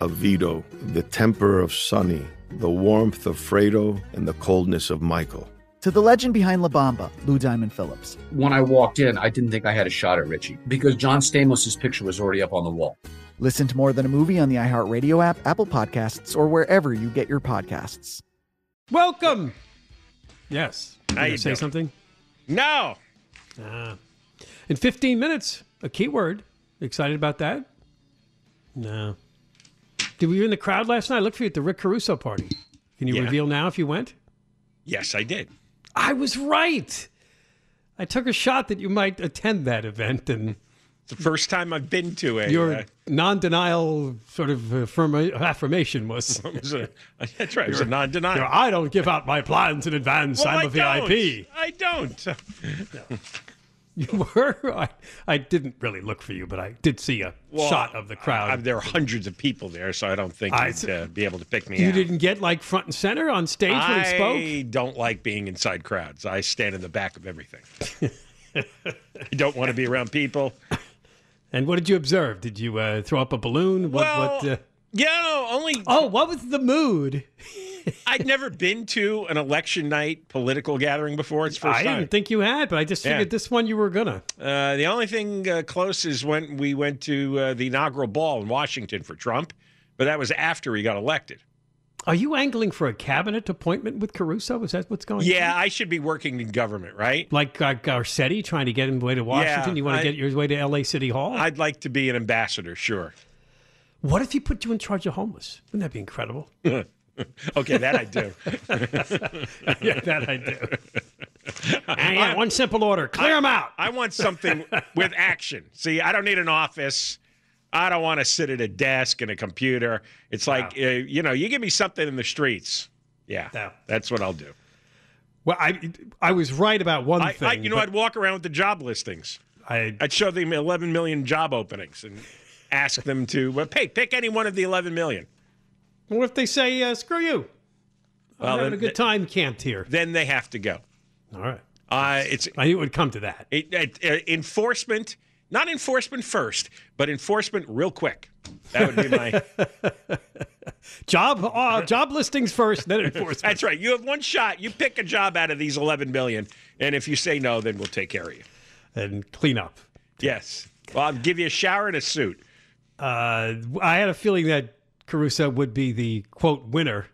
of Vito, the temper of Sonny, the warmth of Fredo, and the coldness of Michael to the legend behind La Bamba, Lou Diamond Phillips. When I walked in, I didn't think I had a shot at Richie because John Stamos' picture was already up on the wall. Listen to More Than a Movie on the iHeartRadio app, Apple Podcasts, or wherever you get your podcasts. Welcome. Yes. How you say doing? something? No. Uh, in 15 minutes, a keyword. Excited about that? No. Did were you in the crowd last night? I looked for you at the Rick Caruso party. Can you Yeah. reveal now if you went? Yes, I did. I was right. I took a shot that you might attend that event, and It's the first time I've been to a. your uh, non-denial sort of affirma- affaffirmation was. was a- that's right. It was a non-denial. I don't give out my plans in advance. Well, I'm a VIP. I don't. You were. I, I didn't really look for you, but I did see a Well, shot of the crowd. I, there are hundreds of people there, so I don't think I- you'd uh, be able to pick me you out. didn't get like front and center on stage when he spoke. I don't like being inside crowds. I stand in the back of everything. I don't want to be around people. And what did you observe? Did you uh, throw up a balloon? What? well, what uh... yeah, no, only Oh, what was the mood? I'd never been to an election night political gathering before. It's first I time. didn't think you had, but I just Yeah. figured this one you were gonna. Uh, the only thing uh, close is when we went to uh, the inaugural ball in Washington for Trump, but that was after he got elected. Are you angling for a cabinet appointment with Caruso? Is that what's going on? Yeah, I should be working in government, right? Like uh, Garcetti trying to get him way to Washington. Yeah, you want to get your way to L.A. City Hall? I'd like to be an ambassador, sure. what if he put you in charge of homeless? Wouldn't that be incredible? Okay, that I do. yeah, that I do. yeah, one simple order: clear them out. I want something with action. See, I don't need an office. I don't want to sit at a desk and a computer. It's like, uh, you know, you give me something in the streets. Yeah, Yeah. that's what I'll do. Well, I I was right about one I, thing. I, you know, I'd walk around with the job listings. I, I'd show them 11 million job openings and ask them to well, pick pick any one of the 11 million. What if they say uh, screw you? Well, I'm having then- a good time camped here. Then they have to go. All right. Uh, it's I knew it would come to that. it, it, uh, enforcement, not enforcement first, but enforcement real quick. That would be my. Job uh, job listings first, then enforcement. that's right. You have one shot. You pick a job out of these 11 million, and if you say no, then we'll take care of you. and clean up. Yes. Well, I'll give you a shower and a suit. Uh, I had a feeling that Caruso would be the quote winner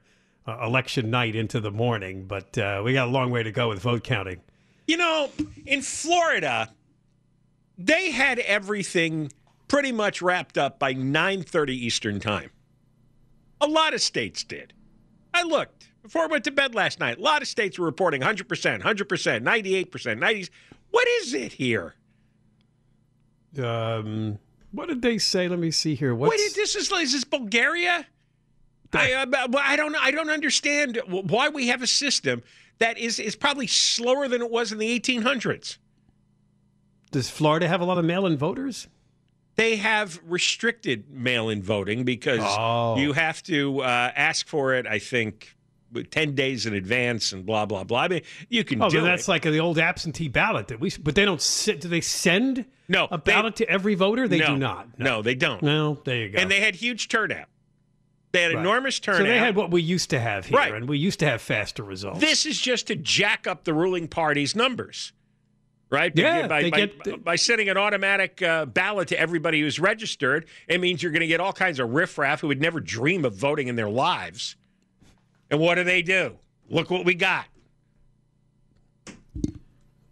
uh, election night into the morning, but uh, we got a long way to go with vote counting. You know, in Florida, they had everything pretty much wrapped up by 9:30 Eastern Time. A lot of states did. I looked before I went to bed last night. A lot of states were reporting 100%, 100%, 98%, 90s. What is it here? Um, what did they say? Let me see here. What's, Wait, this is is this Bulgaria? I, uh, I don't I don't understand why we have a system that is is probably slower than it was in the 1800s. does Florida have a lot of mail-in voters? They have restricted mail-in voting because Oh. you have to uh, ask for it. I think ten days in advance and blah blah blah. I mean, you can Oh, do that's it. like the old absentee ballot that we. But they don't. sit- Do they send No, a they- ballot to every voter? They no, do not. No, they don't. No, there you go. And they had huge turnout. They had Right. enormous turnout. So they had what we used to have here, Right. and we used to have faster results. This is just to jack up the ruling party's numbers, right? Yeah, by, by, get- by sending an automatic uh, ballot to everybody who's registered, it means you're going to get all kinds of riffraff who would never dream of voting in their lives. And what do they do? Look what we got.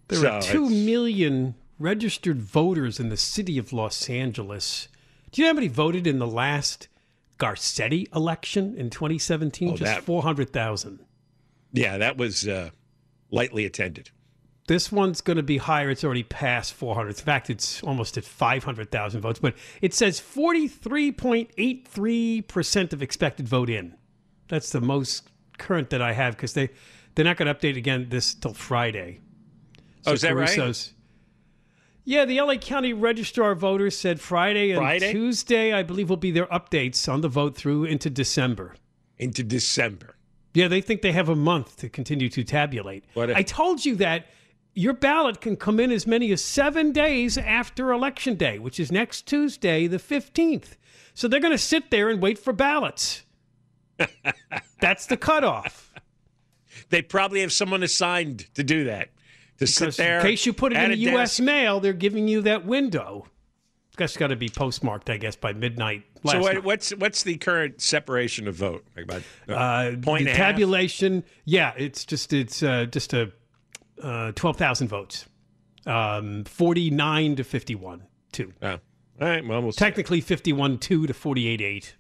There So are two million registered voters in the city of Los Angeles. Do you know how many voted in the last Garcetti election in 2017? Oh, Just 400,000. Yeah, that was uh, lightly attended. This one's going to be higher. It's already past 400. In fact, it's almost at 500,000 votes. But it says 43.83% of expected vote in. That's the most current that I have because they, they're not going to update again this till Friday. Oh, is that right? Yeah, the LA County Registrar of Voters said Friday and Friday? Tuesday, I believe, will be their updates on the vote through into December. Into December. Yeah, they think they have a month to continue to tabulate. What I told you that your ballot can come in as many as seven days after Election Day, which is next Tuesday, the 15th. So they're going to sit there and wait for ballots. That's the cutoff. They probably have someone assigned to do that. To sit there. in case you put it in the a U.S. desk. mail, they're giving you that window. That's got to be postmarked, I guess, by midnight. Last So what, what's what's the current separation of vote? Like about Uh, point the and a half? tabulation, yeah, it's just it's uh, just a uh, twelve thousand votes, um, forty nine to fifty one two. Oh. All right. Well, we'll. Technically, fifty one two to forty eight eight.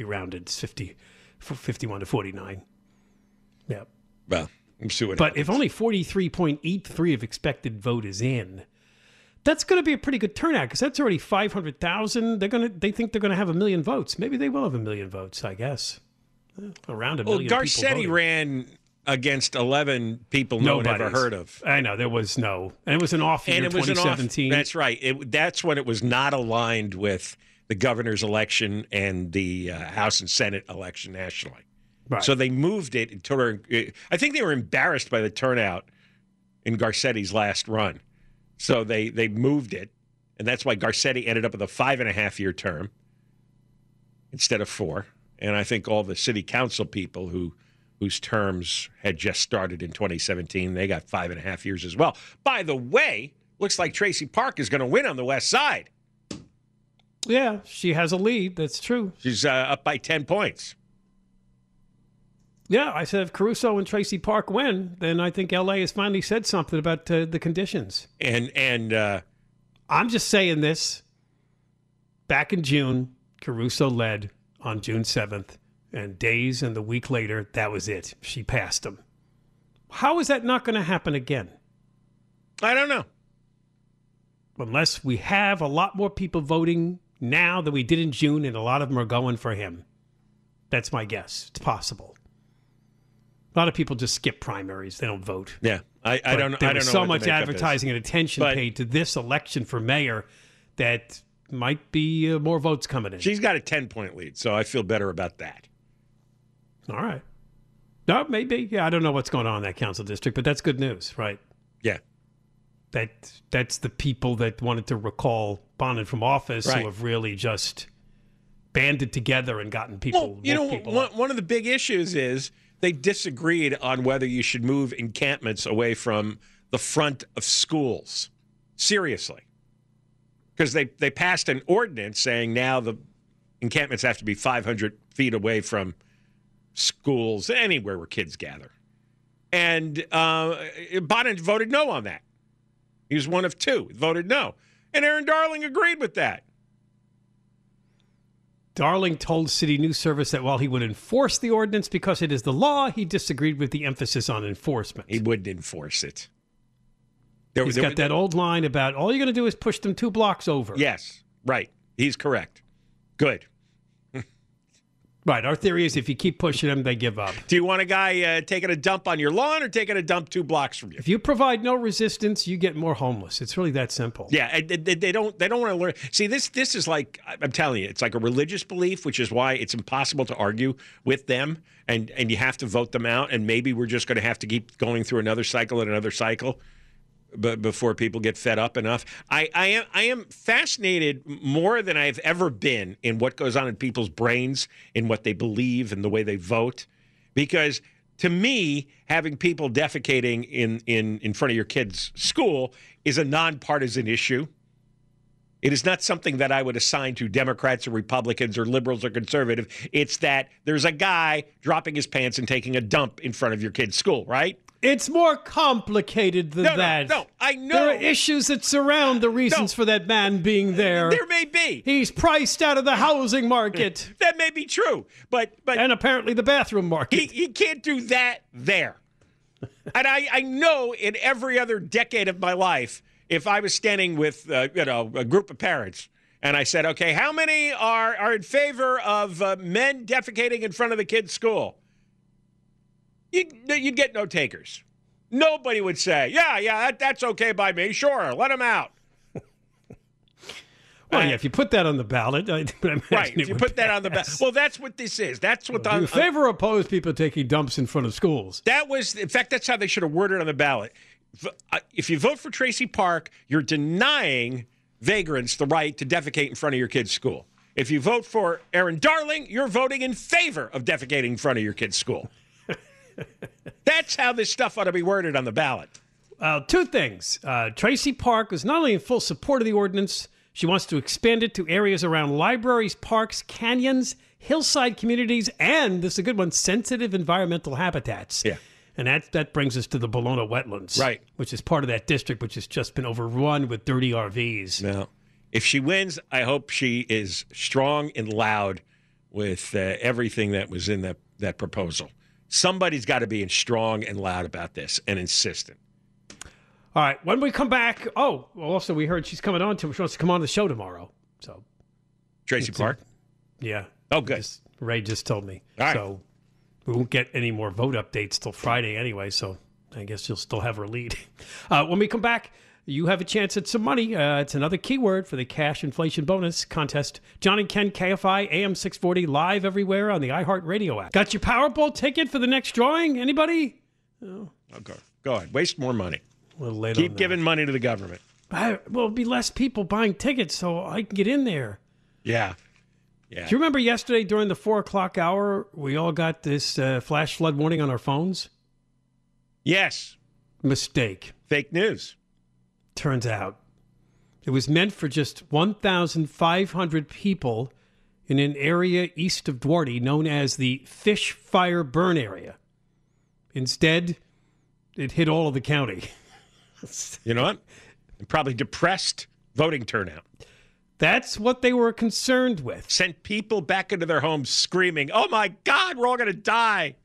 Be rounded, it's 50, f- 51 to forty nine. Yeah, Well, we'll see what. but happens. if only forty three point eight three of expected vote is in. That's going to be a pretty good turnout because that's already five hundred thousand. They're going to. They think they're going to have a million votes. Maybe they will have a million votes. I guess around a well, million. people Garcetti ran against eleven people no one ever heard of. I know there was no, and it was an off year, and it was an off. 2017. That's right. It, that's when it was not aligned with the governor's election and the uh, House and Senate election nationally. right. So they moved it until I think they were embarrassed by the turnout in Garcetti's last run. So they they moved it, and that's why Garcetti ended up with a five and a half year term instead of four. And I think all the city council people who whose terms had just started in 2017, they got five and a half years as well. By the way, looks like Traci Park is going to win on the west side. Yeah, she has a lead. That's true. She's uh, up by 10 points. Yeah, I said if Caruso and Traci Park win, then I think LA has finally said something about uh, the conditions. And and uh, I'm just saying this. Back in June, Caruso led on June 7th, and days and the week later, that was it. She passed him. How is that not going to happen again? I don't know. unless we have a lot more people voting now than we did in June, and a lot of them are going for him. That's my guess. It's possible. A lot of people just skip primaries; they don't vote. Yeah, I, I don't. There I don't was know so much advertising and attention But- paid to this election for mayor that might be uh, more votes coming in. She's got a 10 point lead, so I feel better about that. All right. No, maybe. Yeah, I don't know what's going on in that council district, but that's good news, right? Yeah. That that's the people that wanted to recall Bonin from office Right. who have really just banded together and gotten people. Well, you know, people one, one of the big issues is they disagreed on whether you should move encampments away from the front of schools. Seriously. Because they, they passed an ordinance saying now the encampments have to be 500 feet away from schools, anywhere where kids gather. And uh, Bonin voted no on that. He was one of two, voted no. And Erin Darling agreed with that. Darling told City News Service that while he would enforce the ordinance because it is the law, he disagreed with the emphasis on enforcement. He wouldn't enforce it. There, He's there- got that old line about all you're going to do is push them two blocks over. Yes, right. He's correct. Good. Right. Our theory is if you keep pushing them, they give up. Do you want a guy uh, taking a dump on your lawn or taking a dump two blocks from you? If you provide no resistance, you get more homeless. It's really that simple. Yeah, they, they- they don't. They don't want to learn. See, this this is like I'm telling you, it's like a religious belief, which is why it's impossible to argue with them, and and you have to vote them out. And maybe we're just going to have to keep going through another cycle and another cycle. B- before people get fed up enough. I, I am I am fascinated more than I've ever been in what goes on in people's brains, in what they believe, and the way they vote, because to me, having people defecating in in in front of your kid's school is a nonpartisan issue. It is not something that I would assign to Democrats or Republicans or liberals or conservative. It's that there's a guy dropping his pants and taking a dump in front of your kid's school, right? It's more complicated than No, no, that. no, I know. There are issues that surround the reasons No. for that man being there. There may be. He's priced out of the housing market That may be true, but but and apparently the bathroom he, market. he can't do that there. and I, I know in every other decade of my life, if I was standing with uh, you know a group of parents and I said, okay, how many are are in favor of uh, men defecating in front of the kids' school? You'd, you'd get no takers. Nobody would say, yeah, yeah, that, that's okay by me. Sure, let him out. Well, yeah, if you put that on the ballot, I, Right. If you put that on the pass. Well, that's what this is. That's what you favor or oppose people taking dumps in front of schools? That was, in fact, that's how they should have worded on the ballot. Uh, If you vote for Traci Park, you're denying vagrants the right to defecate in front of your kid's school. If you vote for Erin Darling, you're voting in favor of defecating in front of your kid's school. That's how this stuff ought to be worded on the ballot. Uh, two things. Uh, Traci Park is not only in full support of the ordinance, she wants to expand it to areas around libraries, parks, canyons, hillside communities, and this is a good one sensitive environmental habitats. Yeah. And that, that brings us to the Ballona wetlands, Right. Which is part of that district, which has just been overrun with dirty RVs. Now, if she wins, I hope she is strong and loud with uh, everything that was in that, that proposal. Somebody's got to be strong and loud about this and insistent. All right. When we come back, oh, well, also we heard she's coming on to. She wants to come on the show tomorrow. So Traci Park. yeah. Oh, good. Just, Ray just told me. All right. So we won't get any more vote updates till Friday anyway. So I guess you'll still have her lead. Uh, when we come back, you have a chance at some money. Uh, it's another keyword for the cash inflation bonus contest. John and Ken KFI AM 640 live everywhere on the iHeartRadio app. Got your Powerball ticket for the next drawing? Anybody? Okay. Go ahead. Waste more money. A little late Keep giving money to the government. I, well, it'll be less people buying tickets, so I can get in there. Yeah. Yeah. Do you remember yesterday during the four o'clock hour, we all got this uh, flash flood warning on our phones? Yes. Mistake. Fake news. Turns out it was meant for just 1,500 people in an area east of Duarte known as the Fish Fire Burn Area. Instead, it hit all of the county. You know what? And probably depressed voting turnout. That's what they were concerned with. Sent people back into their homes screaming, oh my God, we're all going to die.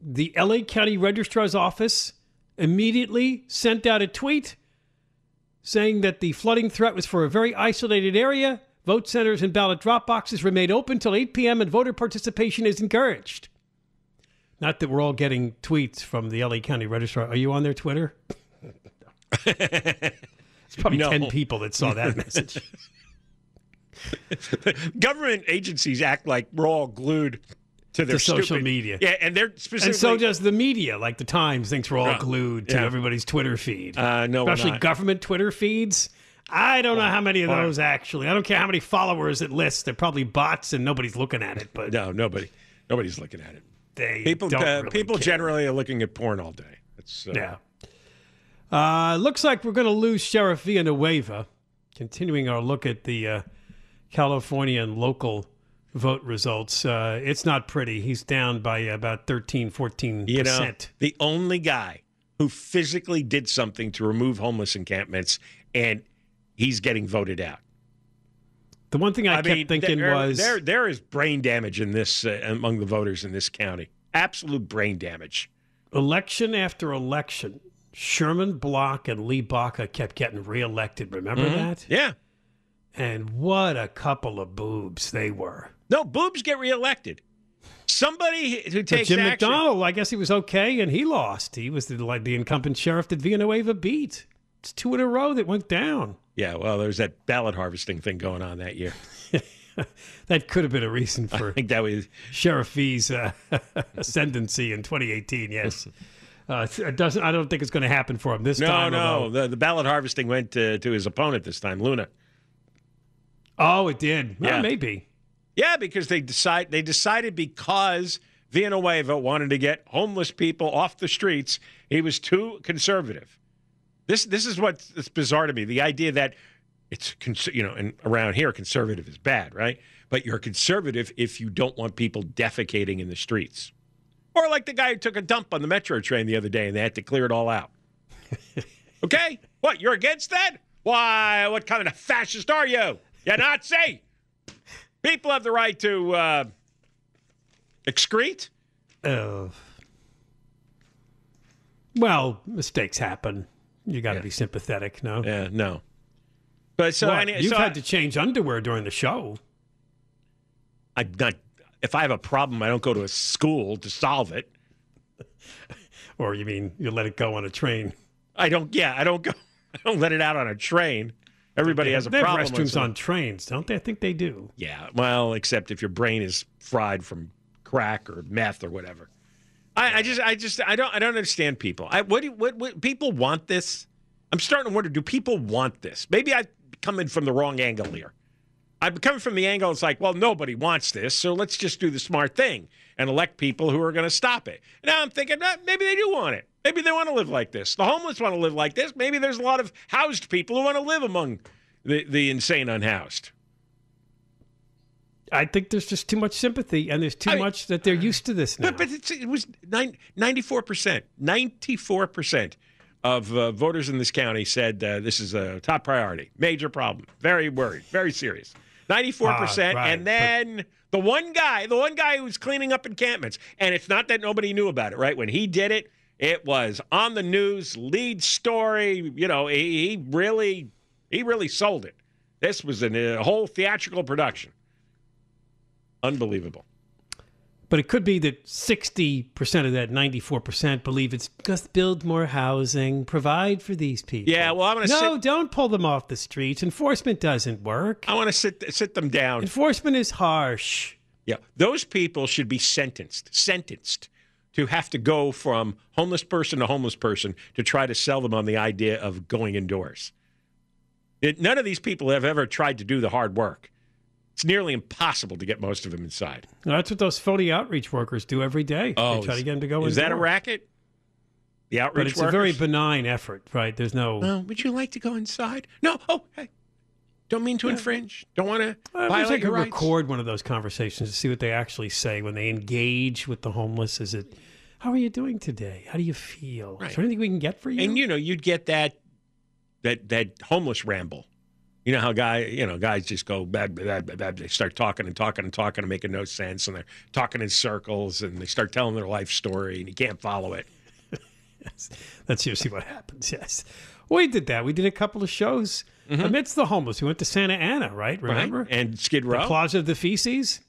the LA County Registrar's Office immediately sent out a tweet saying that the flooding threat was for a very isolated area. Vote centers and ballot drop boxes remain open till 8 p.m. and voter participation is encouraged. Not that we're all getting tweets from the LA County Registrar. Are you on their Twitter? it's probably No. 10 people that saw that message. Government agencies act like we're all glued to their To social stupid- media. Yeah, and they're specifically. and so does the media, like the Times thinks we're all Yeah. glued to Yeah. everybody's Twitter feed. Uh, no, especially government Twitter feeds. I don't know how many of those actually. I don't care how many followers it lists. They're probably bots and nobody's looking at it. But No, nobody. Nobody's looking at it. they People, uh, really people care. generally are looking at porn all day. It's, uh, Yeah. Uh, looks like we're going to lose Sheriff Villanueva. Continuing our look at the uh, California and local vote results. Uh, it's not pretty. He's down by about 13, 14 You know, the only guy who physically did something to remove homeless encampments, and he's getting voted out. The one thing I, kept mean, thinking there, was there there is brain damage in this uh, among the voters in this county. Absolute brain damage. election after election, Sherman Block and Lee Baca kept getting reelected. Remember Mm-hmm. that? Yeah. And what a couple of boobs they were. No, boobs get reelected. Somebody who But takes Jim action. McDonnell, I guess he was okay, and he lost. He was the, like the incumbent sheriff that Villanueva beat. It's two in a row that went down. Yeah, well, there's that ballot harvesting thing going on that year. That could have been a reason for. I think that was Sheriff Fee's uh, ascendancy in 2018. Yes. Uh, it doesn't. I don't think it's going to happen for him this No, time. no. no. The, the ballot harvesting went to, to his opponent this time, Luna. Oh, it did. Well, Yeah. maybe. Yeah, because they decide they decided because Villanueva wanted to get homeless people off the streets, he was too conservative. This this is what's bizarre to me. The idea that it's you know, and around here conservative is bad, right? But you're conservative if you don't want people defecating in the streets. Or like the guy who took a dump on the metro train the other day and they had to clear it all out. okay? What, you're against that? Why, what kind of fascist are you? You're Nazi? People have the right to uh, excrete. Uh, well, mistakes happen. You got to be sympathetic, no? Yeah, no. But so, What? any, You've so had I, to change underwear during the show. I'm not. If I have a problem, I don't go to a school to solve it. Or you mean you let it go on a train? I don't. Yeah, I don't go. I don't let it out on a train. Everybody has a they have problem. with restrooms on trains, don't they? I think they do. Yeah, well, except if your brain is fried from crack or meth or whatever. I, I just, I just, I don't, I don't understand people. I, what, do, what, what, people want this? I'm starting to wonder: Do people want this? Maybe I'm coming from the wrong angle here. I'm coming from the angle. It's like, well, nobody wants this, so let's just do the smart thing and elect people who are going to stop it. Now I'm thinking, eh, maybe they do want it. Maybe they want to live like this. The homeless want to live like this. Maybe there's a lot of housed people who want to live among the, the insane unhoused. I think there's just too much sympathy, and there's too I mean- much that they're used to this now. But, but it's, it was nine- 94%. 94% of uh, voters in this county said uh, this is a top priority, major problem, very worried, very serious. 94%. Ah, right, and then the one guy, the one guy who was cleaning up encampments, and it's not that nobody knew about it, right? When he did it, it was on the news, lead story. You know, he, he really, he really sold it. This was an, a whole theatrical production. Unbelievable. But it could be that 60% of that 94% believe it's just build more housing, provide for these people. Yeah, well, I'm going to No, sit. don't pull them off the streets. Enforcement doesn't work. I want to sit sit them down. Enforcement is harsh. Yeah, those people should be sentenced, sentenced to have to go from homeless person to homeless person to try to sell them on the idea of going indoors. It, none of these people have ever tried to do the hard work. It's nearly impossible to get most of them inside. That's what those phony outreach workers do every day. they oh, try to get them to go Oh, is that a racket? The outreach But it's workers? a very benign effort, right? There's no. Well, would you like to go inside? No. Oh, hey. Don't mean to infringe. Don't want to I wish I violate could your rights. record one of those conversations to see what they actually say when they engage with the homeless. Is it, how are you doing today? How do you feel? Right. Is there anything we can get for you? And you know, you'd get that that that homeless ramble. You know how guy, you know, guys just go bad, bad, bad, bad. They start talking and talking and talking and making no sense, and they're talking in circles, and they start telling their life story, and you can't follow it. That's usually what happens. Yes, we did that. We did a couple of shows amidst the homeless. We went to Santa Ana, right? Remember? Mm-hmm. Right? And Skid the Row, Plaza of the Feces.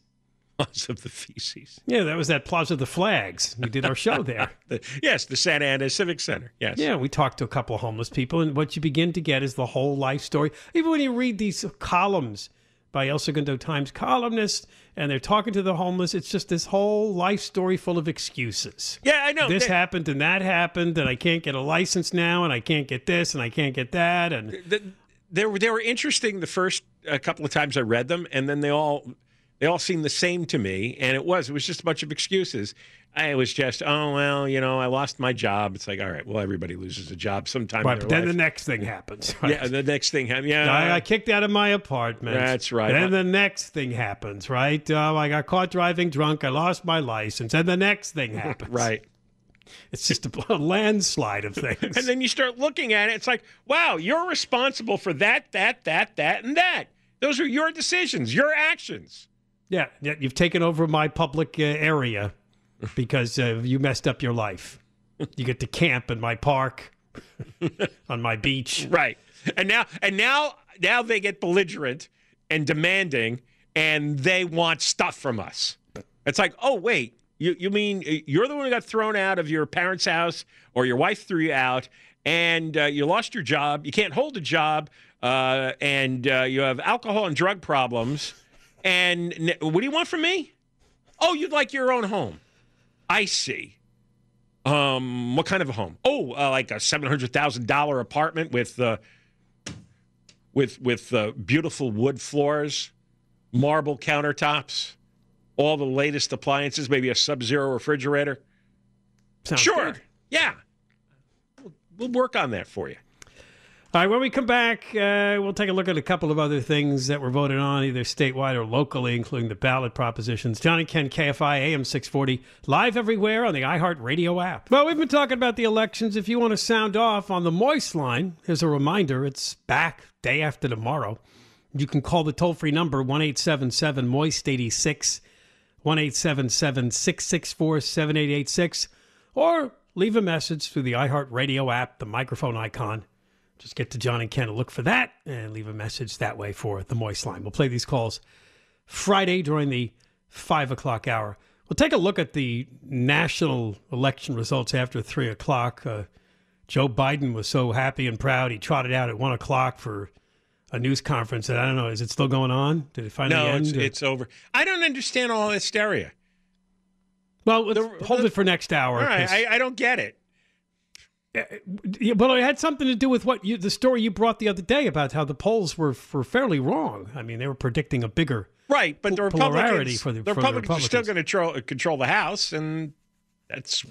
because of the feces. Yeah, that was that Plaza of the Flags. We did our show there. The, yes, the Santa Ana Civic Center. Yes. Yeah, we talked to a couple of homeless people, and what you begin to get is the whole life story. Even when you read these columns by El Segundo Times columnists, and they're talking to the homeless, it's just this whole life story full of excuses. Yeah, I know. This They- happened and that happened, and I can't get a license now, and I can't get this, and I can't get that, and the, they were they were interesting the first uh, couple of times I read them, and then they all they all seemed the same to me, and it was it was just a bunch of excuses. I was just oh well, you know, I lost my job. It's like all right, well, everybody loses a job sometime. right, but then the next thing happens. Right? yeah, the next thing happened. Yeah, I got kicked out of my apartment. That's right. And then the next thing happens, right? Oh, I got caught driving drunk. I lost my license. And the next thing happens. right. It's just a landslide of things. And then you start looking at it. It's like, wow, you're responsible for that, that, that, that, and that. Those are your decisions, your actions. yeah, yeah, you've taken over my public uh, area because uh, you messed up your life. You get to camp in my park, on my beach. Right. And now and now now they get belligerent and demanding and they want stuff from us. It's like, "Oh, wait. You you mean you're the one who got thrown out of your parents' house or your wife threw you out and uh, you lost your job, you can't hold a job, uh, and uh, you have alcohol and drug problems and n- what do you want from me? Oh, you'd like your own home. I see. Um, what kind of a home? Oh, uh, like a seven hundred thousand dollar apartment with uh, with with uh, beautiful wood floors, marble countertops, all the latest appliances, maybe a Sub-Zero refrigerator. Sounds sure, good. yeah, we'll, we'll work on that for you. All right, when we come back, uh, we'll take a look at a couple of other things that were voted on, either statewide or locally, including the ballot propositions. John and Ken, KFI, AM 640, live everywhere on the iHeartRadio app. Well, we've been talking about the elections. If you want to sound off on the Moist line, here's a reminder it's back day after tomorrow. You can call the toll free number 1 877 Moist 86, 1 877 664 7886, or leave a message through the iHeartRadio app, the microphone icon. Just get to John and Ken and look for that and leave a message that way for the Moist line. We'll play these calls Friday during the five o'clock hour. We'll take a look at the national election results after three o'clock. Uh, Joe Biden was so happy and proud. He trotted out at one o'clock for a news conference. that I don't know, is it still going on? Did it finally No, end? it's, it's over. I don't understand all hysteria. well, the- hold the- it for next hour. All right, I, I don't get it. Yeah, well, it had something to do with what you, the story you brought the other day about how the polls were, were fairly wrong. I mean, they were predicting a bigger. Right, but the Republicans, for the- the for the Republicans, are still going to control, control the House, and that's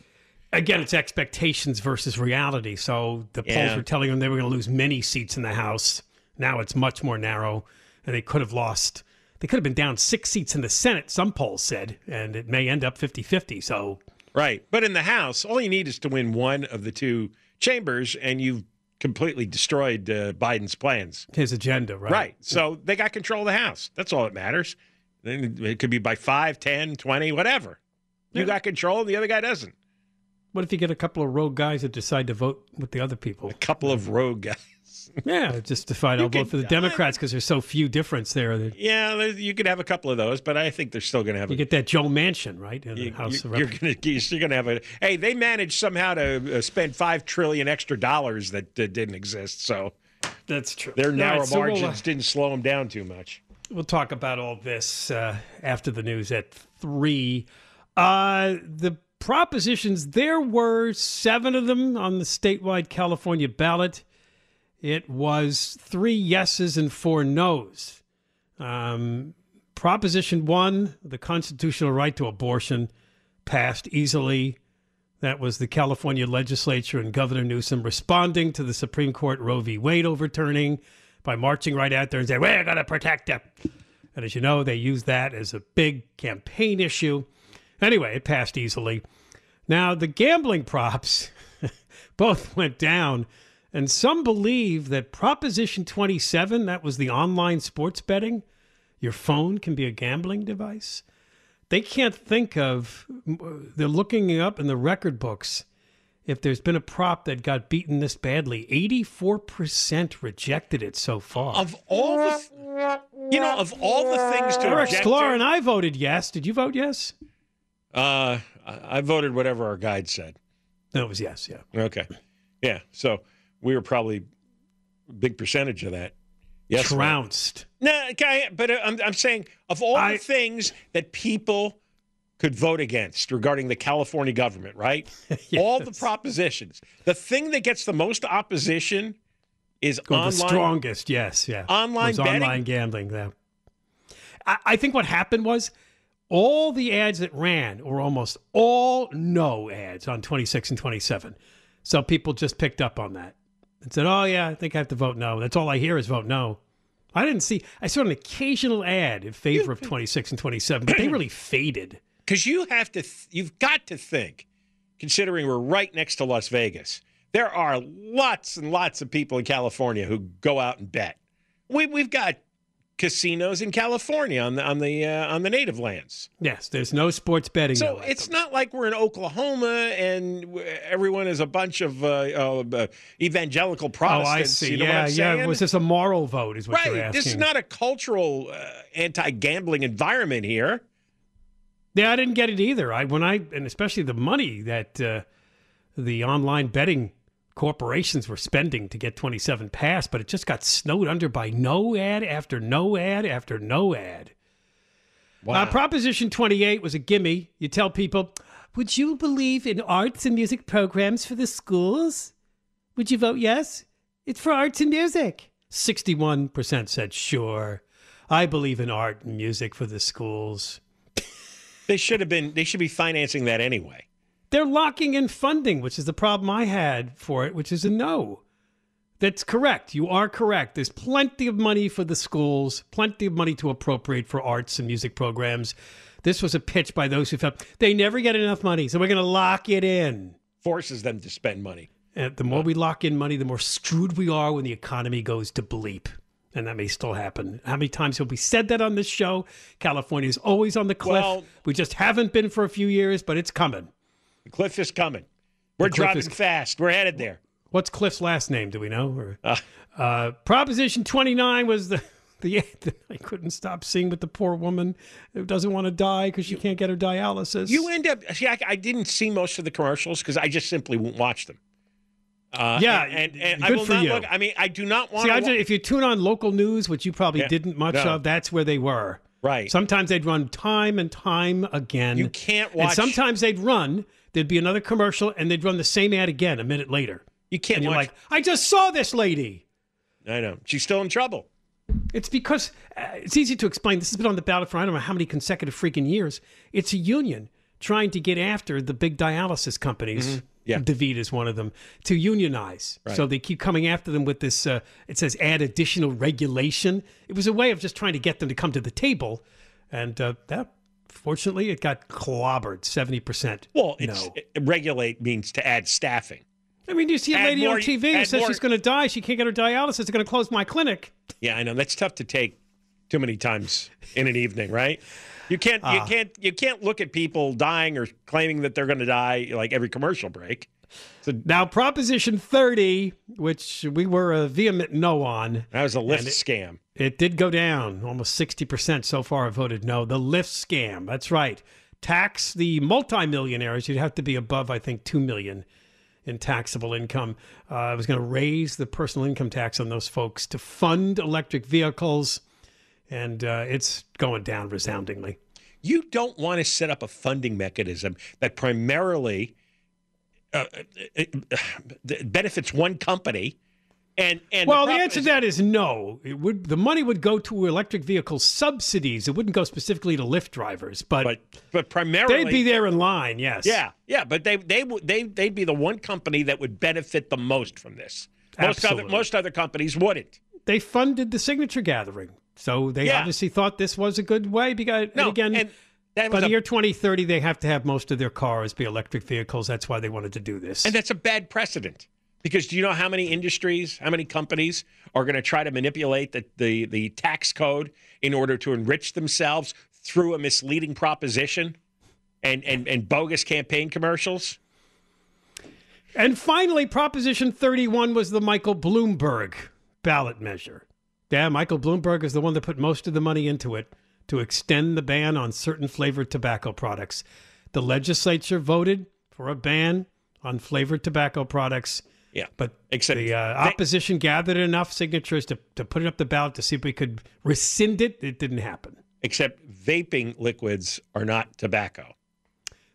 Again, it's expectations versus reality. So the polls Yeah. were telling them they were going to lose many seats in the House. Now it's much more narrow, and they could have lost. They could have been down six seats in the Senate, some polls said, and it may end up 50 50. So right. But in the House, all you need is to win one of the two chambers, and you've completely destroyed uh, Biden's plans. his agenda, right? Right. So they got control of the House. That's all that matters. Then It could be by 5, 10, 20, whatever. You Yeah. got control, and the other guy doesn't. What if you get a couple of rogue guys that decide to vote with the other people? A couple of rogue guys. Yeah, just decide I'll vote for the Democrats because there's so few difference there. That Yeah, you could have a couple of those, but I think they're still going to have you a get that Joe Manchin, right, in the You, House of are Representatives. going to you're going to have a hey. They managed somehow to uh, spend five trillion extra dollars that uh, didn't exist, so That's true. their narrow right, so we'll, uh, margins didn't slow them down too much. We'll talk about all this uh, after the news at three. Uh, the propositions, there were seven of them on the statewide California ballot. It was three yeses and four nos. Um, Proposition one, the constitutional right to abortion, passed easily. That was the California legislature and Governor Newsom responding to the Supreme Court Roe v. Wade overturning by marching right out there and saying, We're going to protect it. And as you know, they used that as a big campaign issue. Anyway, it passed easily. Now, the gambling props both went down, and some believe that Proposition 27, that was the online sports betting, your phone can be a gambling device. They can't think of, they're looking up in the record books if there's been a prop that got beaten this badly. 84% rejected it so far. Of all the, you know, of all the things to Eric Sklar to, and I voted yes. Did you vote yes? uh, I I voted whatever our guide said. No, it was yes, yeah. Okay, yeah. So we were probably a big percentage of that. Yes. Trounced. No, okay, but uh, I'm, I'm saying of all I- the things that people could vote against regarding the California government, right? All the propositions. The thing that gets the most opposition is online. the strongest, yes, yeah. Online betting? online gambling. Yeah. I, I think what happened was all the ads that ran were almost all no ads on 26 and 27. So people just picked up on that and said, "Oh yeah, I think I have to vote no." That's all I hear is vote no. I didn't see. I saw an occasional ad in favor of 26 and 27, but they really faded. because you have to th- you've got to think considering we're right next to las vegas there are lots and lots of people in california who go out and bet we, we've got casinos in california on the on the uh, on the native lands Yes, there's no sports betting. so it's not like we're in oklahoma and everyone is a bunch of uh, uh, uh, evangelical Oh, I see. you know yeah, yeah. Was this a moral vote? Is what you're right asking? this is not a cultural uh, anti-gambling environment here Yeah, I didn't get it either. I when I and especially the money that uh, the online betting corporations were spending to get 27 passed, but it just got snowed under by no ad after no ad after no ad. Uh, Proposition 28 was a gimme. You tell people, Would you believe in arts and music programs for the schools? Would you vote yes? It's for arts and music. 61% said sure. I believe in art and music for the schools. They should have been. They should be financing that anyway. They're locking in funding, which is the problem I had for it, which is a no. That's correct. You are correct. There's plenty of money for the schools, plenty of money to appropriate for arts and music programs. This was a pitch by those who felt they never get enough money, so we're going to lock it in. Forces them to spend money. And the more we lock in money, the more screwed we are when the economy goes to bleep. And that may still happen. How many times have we said that on this show? California is always on the cliff. Well- we just haven't been for a few years, but it's coming. The cliff is coming. We're driving is- fast. We're headed there. What's Cliff's last name? Do we know? Or, Uh. uh, Proposition 29 was the, the I couldn't stop seeing with the poor woman who doesn't want to die because she can't get her dialysis. You end up. See, I, I didn't see most of the commercials because I just simply won't watch them. Uh, Yeah, and, and, and I will for not you. look. I mean, I do not want See, I to. if you tune on local news, which you probably Yeah, didn't much no. of, that's where they were. right. Sometimes they'd run time and time again. you can't and watch. sometimes they'd run. There'd be another commercial, and they'd run the same ad again a minute later. you can't And you're watch. like, I just saw this lady. I know she's still in trouble. It's because uh, it's easy to explain. This has been on the ballot for I don't know how many consecutive freaking years. It's a union trying to get after the big dialysis companies. Mm-hmm. Yeah. DaVita is one of them to unionize. So they keep coming after them with this. Uh, it says add additional regulation. It was a way of just trying to get them to come to the table, and uh, that fortunately it got clobbered seventy percent. Well, it's no. it- regulate means to add staffing. I mean, you see a add lady more- on TV who says more- she's going to die. She can't get her dialysis. They're going to close my clinic. Yeah, I know that's tough to take too many times in an evening, right? You can't. You Ah. can't. You can't look at people dying or claiming that they're going to die like every commercial break. So, now, Proposition 30, which we were a vehement no on, That was a Lyft scam. It did go down. Almost 60% so far have voted no. The Lyft scam. That's right. Tax the multimillionaires. You'd have to be above, I think, 2 million in taxable income. Uh, I was going to raise the personal income tax on those folks to fund electric vehicles, and uh, it's going down resoundingly. You don't want to set up a funding mechanism that primarily uh, uh, uh, benefits one company. And and Well, the prop- answer to that is no. It would the money would go to electric vehicle subsidies. It wouldn't go specifically to Lyft drivers, but, but but primarily they'd be there in line. Yes. Yeah, yeah, but they they would they they'd be the one company that would benefit the most from this. Most other Absolutely. most other companies wouldn't. They funded the signature gathering, so they Yeah. obviously thought this was a good way. Because No, and again, and that by the a- year 2030, they have to have most of their cars be electric vehicles. That's why they wanted to do this. And that's a bad precedent. Because do you know how many industries, how many companies are going to try to manipulate the, the, the tax code in order to enrich themselves through a misleading proposition and, and, and bogus campaign commercials? And finally, Proposition 31 was the Michael Bloomberg ballot measure. Yeah, Michael Bloomberg is the one that put most of the money into it to extend the ban on certain flavored tobacco products. The legislature voted for a ban on flavored tobacco products, Yeah. but Except the uh, they- opposition gathered enough signatures to, to put it up the ballot to see if we could rescind it. It didn't happen. Except vaping liquids are not tobacco.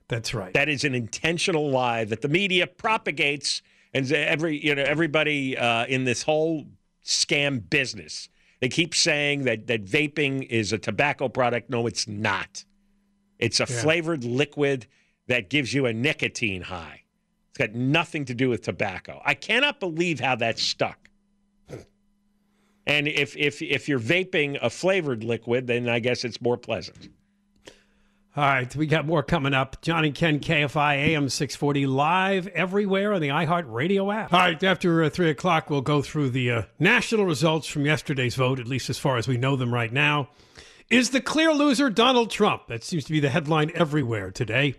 That's right. That is an intentional lie that the media propagates, and every you know everybody uh, in this whole scam business. They keep saying that that vaping is a tobacco product. No, it's not. It's a Yeah. flavored liquid that gives you a nicotine high. It's got nothing to do with tobacco. I cannot believe how that stuck. And if if if you're vaping a flavored liquid, then I guess it's more pleasant. All right, we got more coming up. John and Ken, KFI AM 640, live everywhere on the iHeart Radio app. All right, after uh, 3 o'clock, we'll go through the uh, national results from yesterday's vote, at least as far as we know them right now. Is the clear loser Donald Trump? That seems to be the headline everywhere today.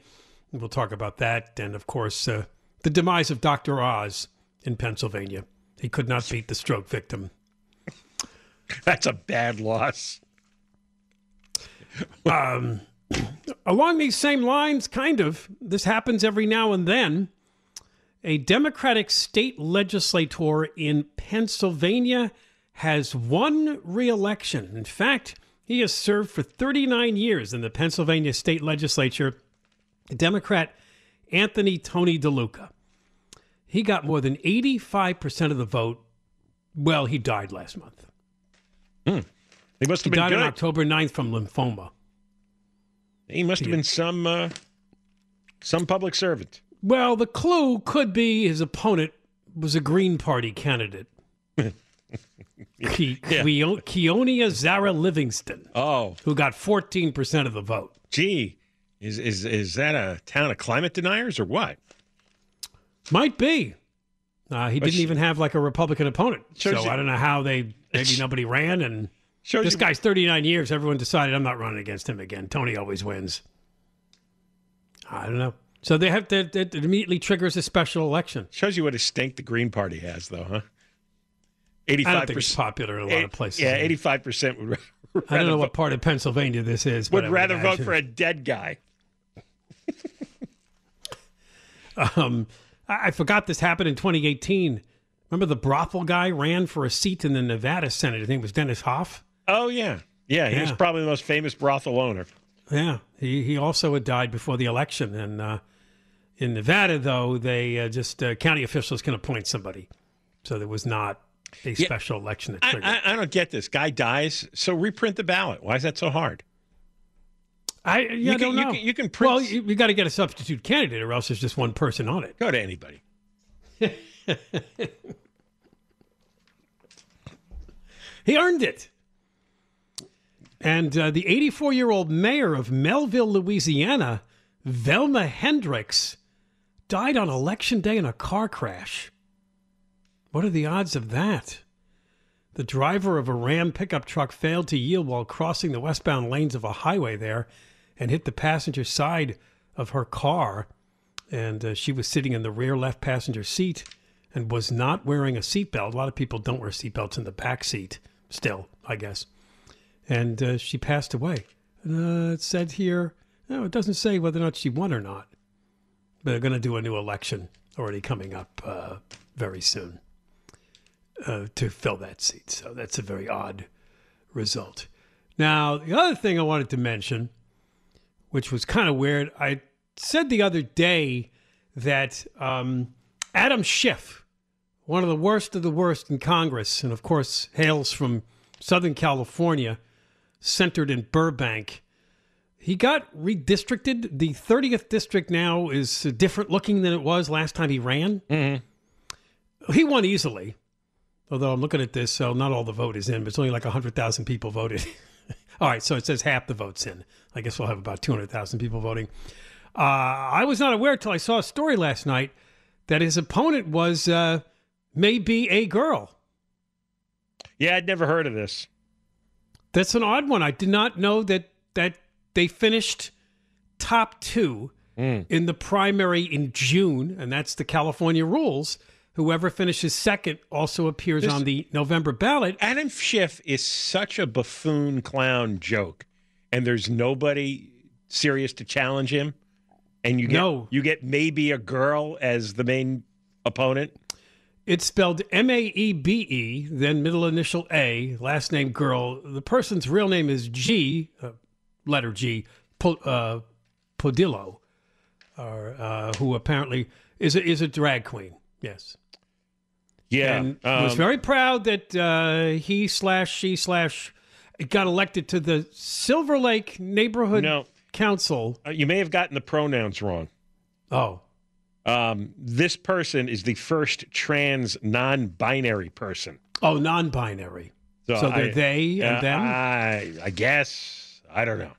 We'll talk about that. And, of course, uh, the demise of Dr. Oz in Pennsylvania. He could not beat the stroke victim. That's a bad loss. Um, along these same lines, kind of, this happens every now and then. A Democratic state legislator in Pennsylvania has won re election. In fact, he has served for 39 years in the Pennsylvania state legislature. A Democrat Anthony Tony DeLuca. He got more than 85% of the vote. Well, he died last month. He must He have been died on. October 9th from lymphoma. He must have been some uh, some public servant. Well, the clue could be his opponent was a Green Party candidate. Ke- Keo- Keonia Zara Livingston, Oh, who got 14% of the vote. gee, is is is that a town of climate deniers or what? Might be. Uh, he didn't sh- even have like a Republican opponent. So you- I don't know how they, maybe nobody ran. And this you- guy's 39 years. Everyone decided I'm not running against him again. Tony always wins. I don't know. So they have to, it immediately triggers a special election. Shows you what a stink the Green Party has, though, huh? I Eighty-five don't think it's percent. popular in a lot of places. Yeah, eighty-five percent would. ra- I don't know what part of Pennsylvania this is. But would rather vote for a dead guy. Um, I, I forgot this happened in 2018. Remember the brothel guy ran for a seat in the Nevada Senate? I think it was Dennis Hof. Oh yeah, yeah. He was probably the most famous brothel owner. Yeah, he he also had died before the election. And uh, in Nevada, though, they uh, just uh, county officials can appoint somebody, so there was not a special election that I. I, I don't get this. Guy dies, so reprint the ballot. Why is that so hard? I, yeah, you I can- don't you know. can- you can print- Well, you, you got to get a substitute candidate, or else there's just one person on it. Go to anybody. He earned it. And uh, the 84 year old mayor of Melville, Louisiana, Velma Hendricks, died on election day in a car crash. What are the odds of that? The driver of a Ram pickup truck failed to yield while crossing the westbound lanes of a highway there and hit the passenger side of her car. And uh, she was sitting in the rear left passenger seat and was not wearing a seatbelt. A lot of people don't wear seatbelts in the back seat still, I guess. And uh, she passed away. Uh, it said here, no, it doesn't say whether or not she won or not. But they're going to do a new election already coming up uh, very soon uh, to fill that seat. So that's a very odd result. Now, the other thing I wanted to mention, which was kind of weird, I said the other day that um, Adam Schiff, one of the worst of the worst in Congress, and of course hails from Southern California, centered in Burbank. He got redistricted. The 30th district now is different looking than it was last time he ran. He won easily. Although I'm looking at this, so not all the vote is in, but it's only like 100,000 people voted. all right, so it says half the votes in. I guess we'll have about 200,000 people voting. Uh, I was not aware until I saw a story last night that his opponent was uh, maybe a girl. Yeah, I'd never heard of this. That's an odd one. I did not know that that they finished top two in the primary in June, and that's the California rules. Whoever finishes second also appears This- on the November ballot. Adam Schiff is such a buffoon clown joke, and there's nobody serious to challenge him. And you get No. you get maybe a girl as the main opponent. It's spelled M A E B E, then middle initial A, last name girl. The person's real name is G, uh, letter G, po, uh, Podillo, or, uh, who apparently is a, is a drag queen. Yes. Yeah, and was um, very proud that uh, he slash she slash got elected to the Silver Lake Neighborhood No. Council. uh, you may have gotten the pronouns wrong. Oh, Um, this person is the first trans non-binary person. oh, non-binary. So, they're I- they and uh, them. I, I guess I don't know.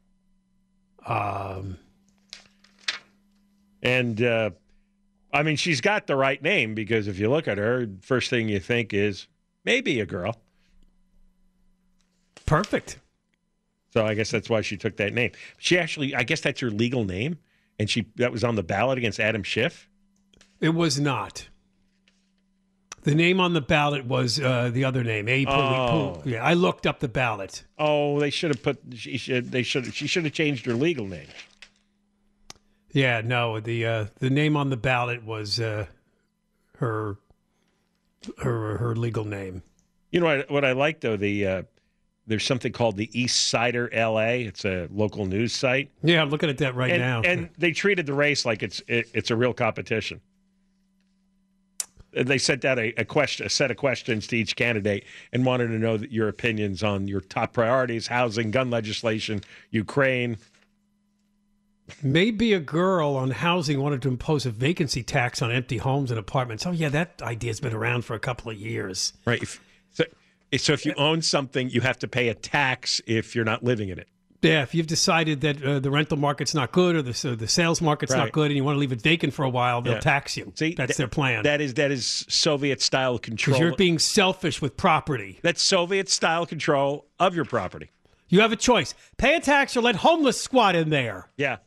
um, And uh, I mean, she's got the right name because if you look at her, first thing you think is maybe a girl. perfect. So I guess that's why she took that name. She actually, I guess that's her legal name, and she that was on the ballot against Adam Schiff. It was not. The name on the ballot was uh, the other name. A. Oh. Yeah, I looked up the ballot. Oh, they should have put. She should. They should. She should have changed her legal name. Yeah, no, the uh, the name on the ballot was uh, her her her legal name. You know what? What I like though the uh, there's something called the Eastsider LA. It's a local news site. Yeah, I'm looking at that right and, now. And they treated the race like it's it, it's a real competition. They sent out a, a question, a set of questions to each candidate, and wanted to know your opinions on your top priorities: housing, gun legislation, Ukraine. Maybe a girl on housing wanted to impose a vacancy tax on empty homes and apartments. Oh, yeah, that idea's been around for a couple of years. Right. If, so, so if you own something, you have to pay a tax if you're not living in it. Yeah, if you've decided that uh, the rental market's not good or the, uh, the sales market's Right. not good and you want to leave it vacant for a while, they'll Yeah. tax you. See, That's th- their plan. That is that is Soviet style control. Because you're being selfish with property. That's Soviet style control of your property. You have a choice pay a tax or let homeless squat in there. Yeah,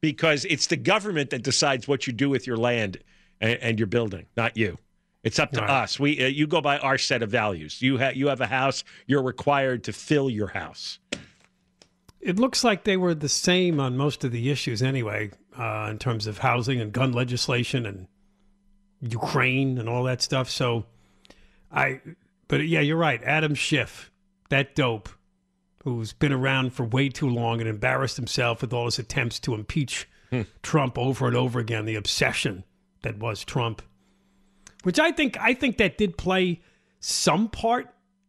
because it's the government that decides what you do with your land and, and your building, not you. It's up to Right. us. We uh, you go by our set of values. You have you have a house. You're required to fill your house. It looks like they were the same on most of the issues anyway, uh, in terms of housing and gun legislation and Ukraine and all that stuff. So I, but yeah, you're right. Adam Schiff, that dope, who's been around for way too long and embarrassed himself with all his attempts to impeach Trump over and over again, the obsession that was Trump, which I think, I think that did play some part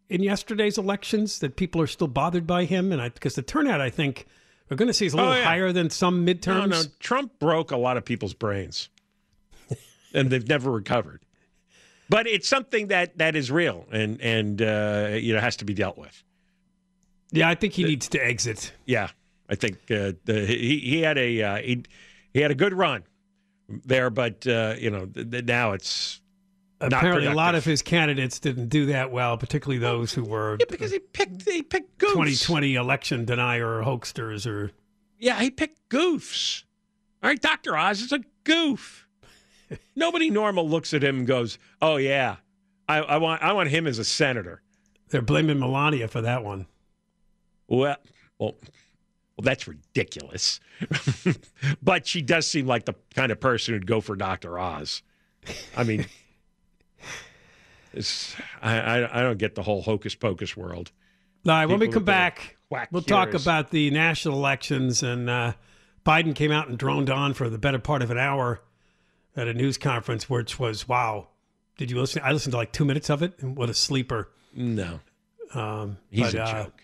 in yesterday's elections that people are still bothered by him, and I because the turnout I think we're going to see is a little Oh, yeah. higher than some midterms. No, no, Trump broke a lot of people's brains, and they've never recovered. But it's something that that is real and and uh, you know has to be dealt with. Yeah, I think he needs to exit. Yeah, I think uh, the, he he had a uh, he he had a good run there, but uh, you know th- th- now it's Apparently, a lot of his candidates didn't do that well, particularly those who were yeah because he picked he picked goofs. 2020 election denier or hoaxsters or Yeah, he picked goofs. All right, Doctor Oz is a goof. Nobody normal looks at him and goes, "Oh yeah, I, I want I want him as a senator." they're blaming Melania for that one. Well, well, well, that's ridiculous. but she does seem like the kind of person who'd go for Doctor Oz. I mean, it's, I, I I don't get the whole hocus pocus world. All right, when we come back, we'll talk about the national elections. And uh, Biden came out and droned on for the better part of an hour at a news conference, which was wow. Did you listen? I listened to like two minutes of it, and what a sleeper! No, Um, he's but, a uh, joke.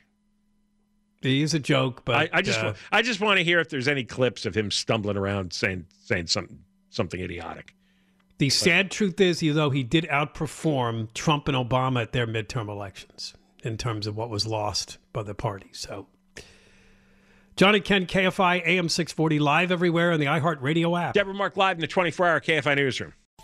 He is a joke, but I, I just uh, I just want to hear if there's any clips of him stumbling around saying saying something something idiotic. The sad truth is, though, he did outperform Trump and Obama at their midterm elections in terms of what was lost by the party. So, John and Ken, KFI, AM 640, live everywhere on the iHeartRadio app. Deborah Mark live in the 24 hour KFI newsroom.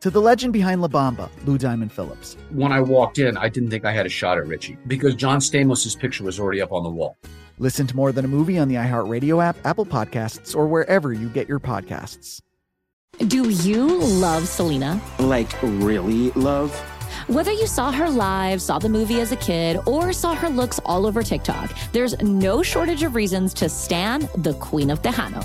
To the legend behind La Bamba, Lou Diamond Phillips. When I walked in, I didn't think I had a shot at Richie because John Stamos' picture was already up on the wall. Listen to More Than a Movie on the iHeartRadio app, Apple Podcasts, or wherever you get your podcasts. Do you love Selena? Like, really love? Whether you saw her live, saw the movie as a kid, or saw her looks all over TikTok, there's no shortage of reasons to stan the Queen of Tejano.